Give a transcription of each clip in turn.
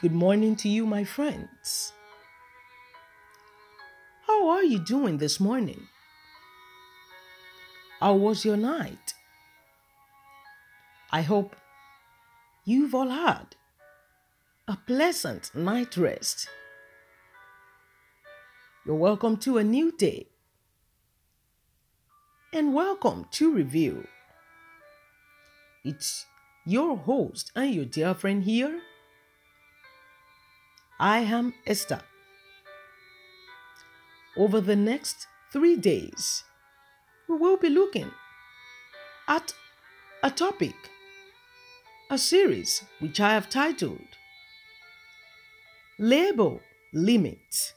Good morning to you, my friends. How are you doing this morning? How was your night? I hope you've all had a pleasant night rest. You're welcome to a new day. And welcome to Review. It's your host and your dear friend here. I am Esther. Over the next three days, we will be looking at a topic, a series which I have titled Label Limits.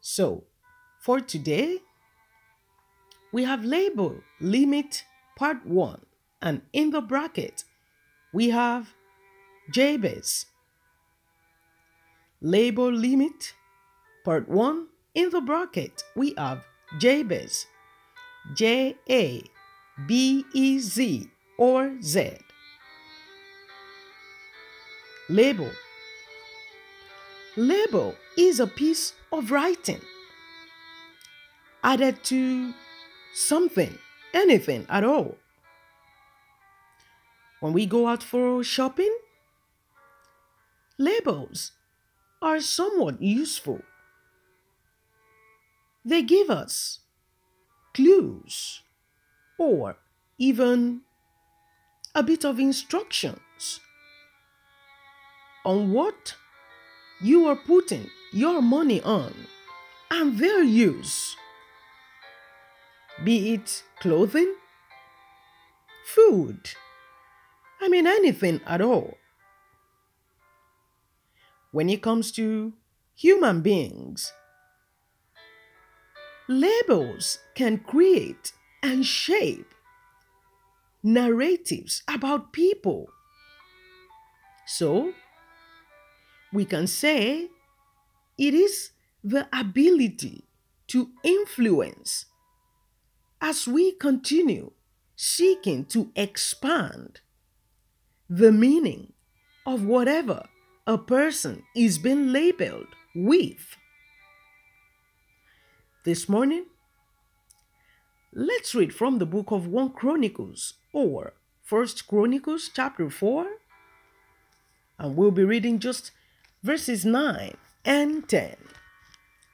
So, for today, we have label limit part 1 and in the bracket we have Jabez. Label limit part 1 in the bracket we have Jabez. J A B E Z or Z. Label. Label is a piece of writing added to something, anything at all. When we go out for shopping, labels are somewhat useful. They give us clues or even a bit of instructions on what you are putting your money on and their use, be it clothing, food, I mean, anything at all. When it comes to human beings, labels can create and shape narratives about people. So, we can say it is the ability to influence as we continue seeking to expand the meaning of whatever a person is being labeled with. This morning, let's read from the book of 1 Chronicles or First Chronicles chapter 4 and we'll be reading just verses 9 and 10.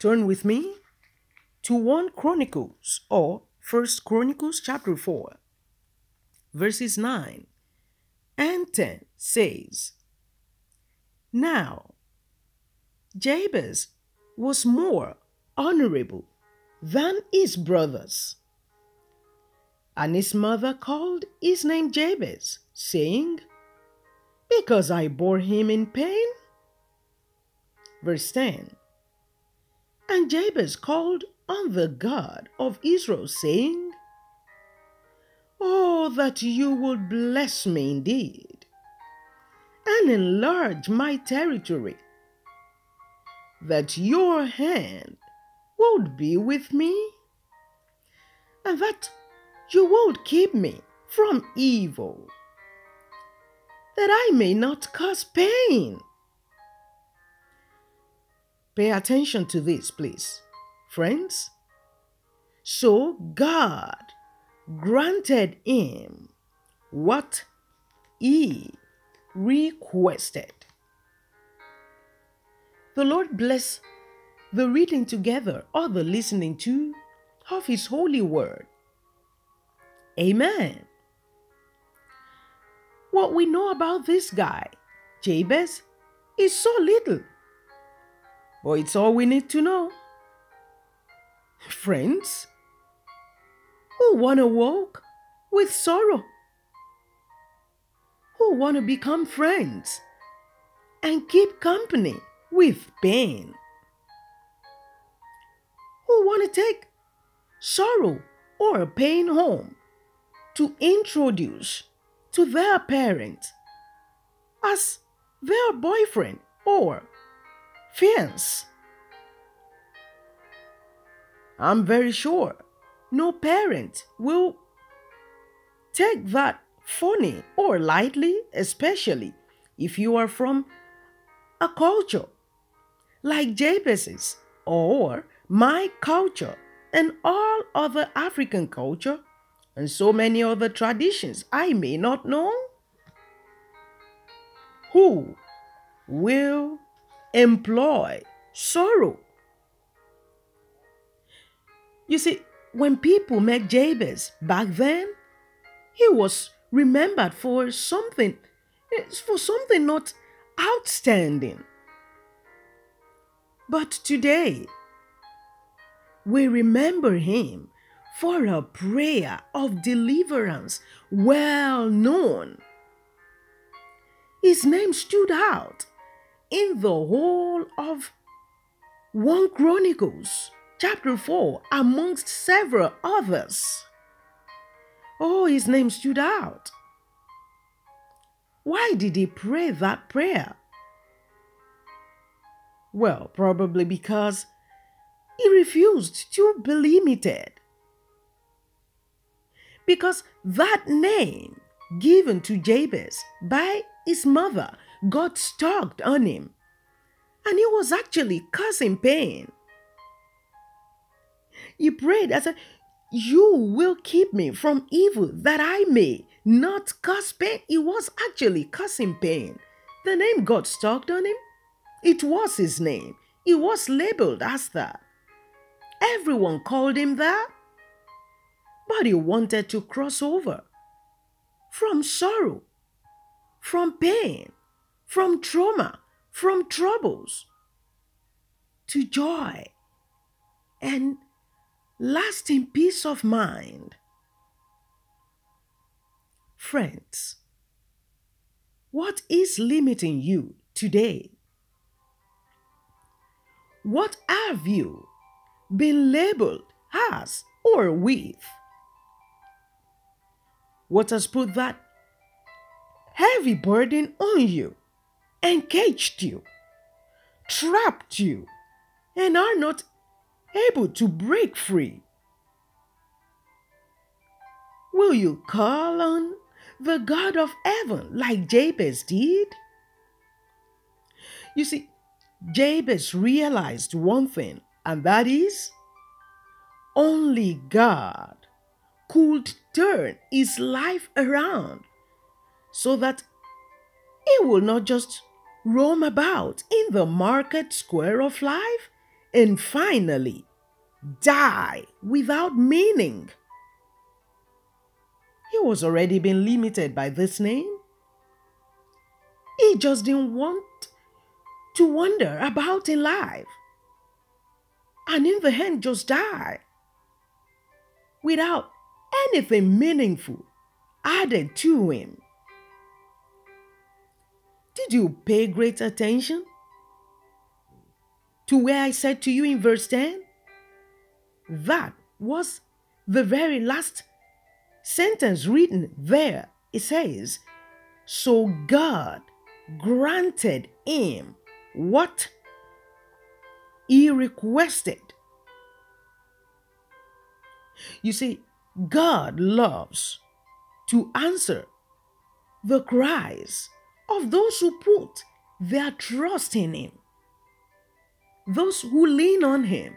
Turn with me to 1 Chronicles or First Chronicles chapter 4 verses 9 and 10 says, Now Jabez was more honorable than his brothers. And his mother called his name Jabez, saying, Because I bore him in pain Verse 10 And Jabez called on the God of Israel, saying, Oh, that you would bless me indeed, and enlarge my territory, that your hand would be with me, and that you would keep me from evil, that I may not cause pain Pay attention to this, please. Friends, so God granted him what he requested. The Lord bless the reading together or the listening to of His holy word. Amen. What we know about this guy, Jabez, is so little. But it's all we need to know. Friends who want to walk with sorrow, who want to become friends and keep company with pain, who want to take sorrow or pain home to introduce to their parent as their boyfriend or fiance. I'm very sure no parent will take that funny or lightly, especially if you are from a culture like Jabez's or my culture and all other African culture and so many other traditions I may not know? Who will employ sorrow? You see, when people met Jabez back then, he was remembered for something, eh, for something not outstanding. But today, we remember him for a prayer of deliverance well known. His name stood out in the whole of 1 Chronicles chapter 4 amongst several others. Oh, his name stood out. Why did he pray that prayer? Well, probably because he refused to be limited. Because that name given to Jabez by his mother got stuck on him, and he was actually causing pain. He prayed and said, You will keep me from evil that I may not cause pain. He was actually causing pain. The name got stuck on him. It was his name. He was labeled as that. Everyone called him that. But he wanted to cross over from sorrow, from pain, from trauma, from troubles to joy and lasting peace of mind. Friends, what is limiting you today? What have you been labeled as or with? What has put that heavy burden on you, encaged you, trapped you, and are not able to break free? Will you call on the God of heaven like Jabez did? You see, Jabez realized one thing, and that is only God could turn his life around so that he will not just roam about in the market square of life and finally die without meaning. He was already being limited by this name. He just didn't want to wander about in life and in the end just die without anything meaningful added to him. Did you pay great attention to where I said to you in verse 10? That was the very last sentence written there. It says, So God granted him what he requested. You see, God loves to answer the cries of those who put their trust in Him, those who lean on Him,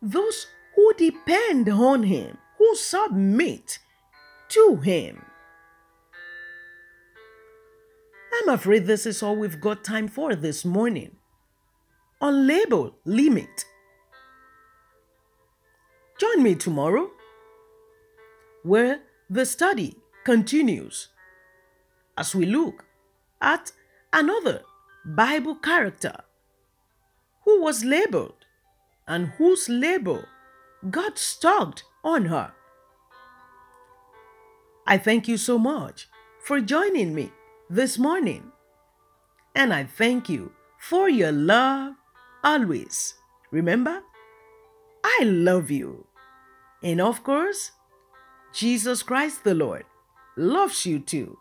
those who depend on Him, who submit to Him. I'm afraid this is all we've got time for this morning. On label limit. Join me tomorrow where the study continues as we look at another Bible character who was labeled and whose label got stuck on her. I thank you so much for joining me this morning. And I thank you for your love always. Remember, I love you. And of course, Jesus Christ the Lord loves you too.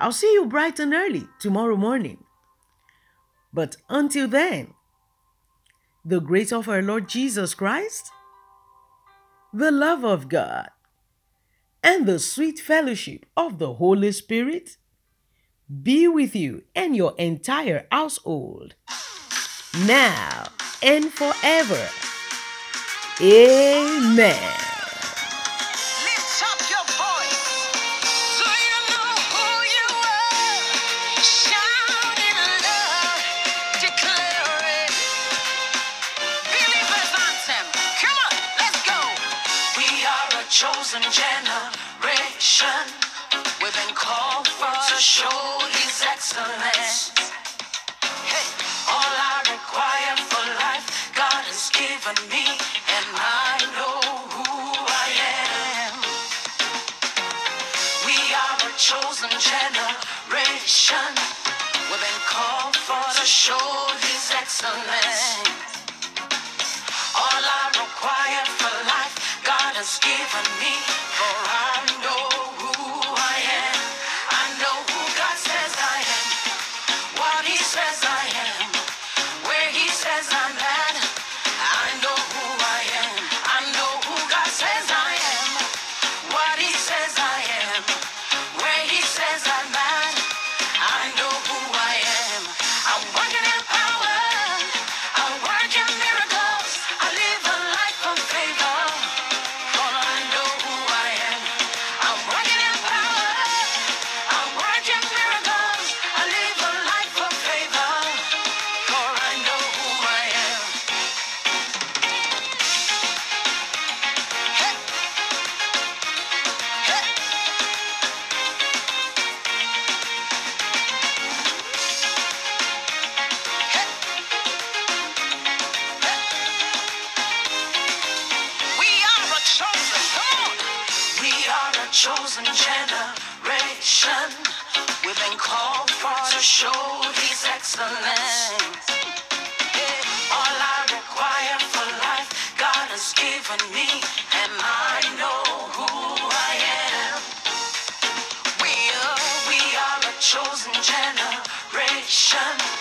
I'll see you bright and early tomorrow morning. But until then, the grace of our Lord Jesus Christ, the love of God, and the sweet fellowship of the Holy Spirit be with you and your entire household, now and forever. Amen. in me, and I know who I am. We are a chosen generation. We've been called for to show His excellence. All I require for life, God has given me. given me, and I know who I am. We are, we are a chosen generation.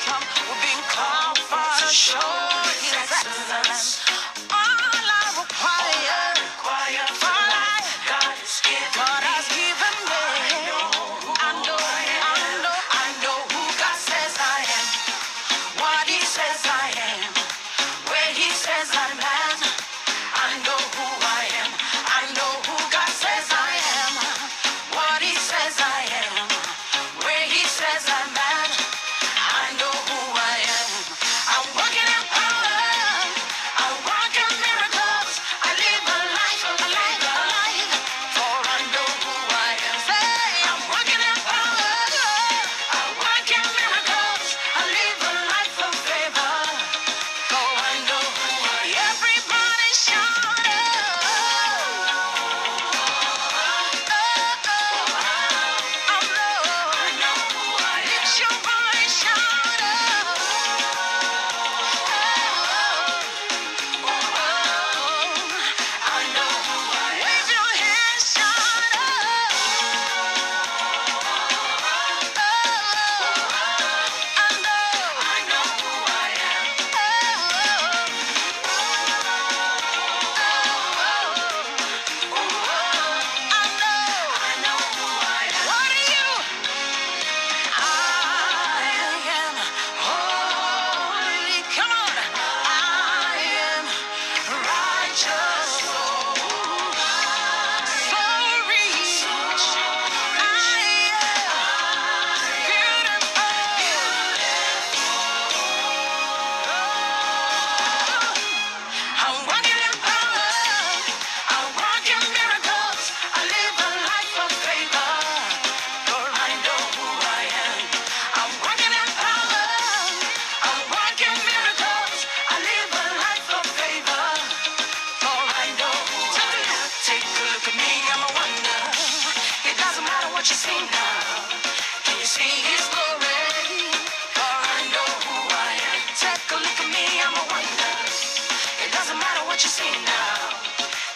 what you see now?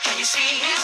Can you see it?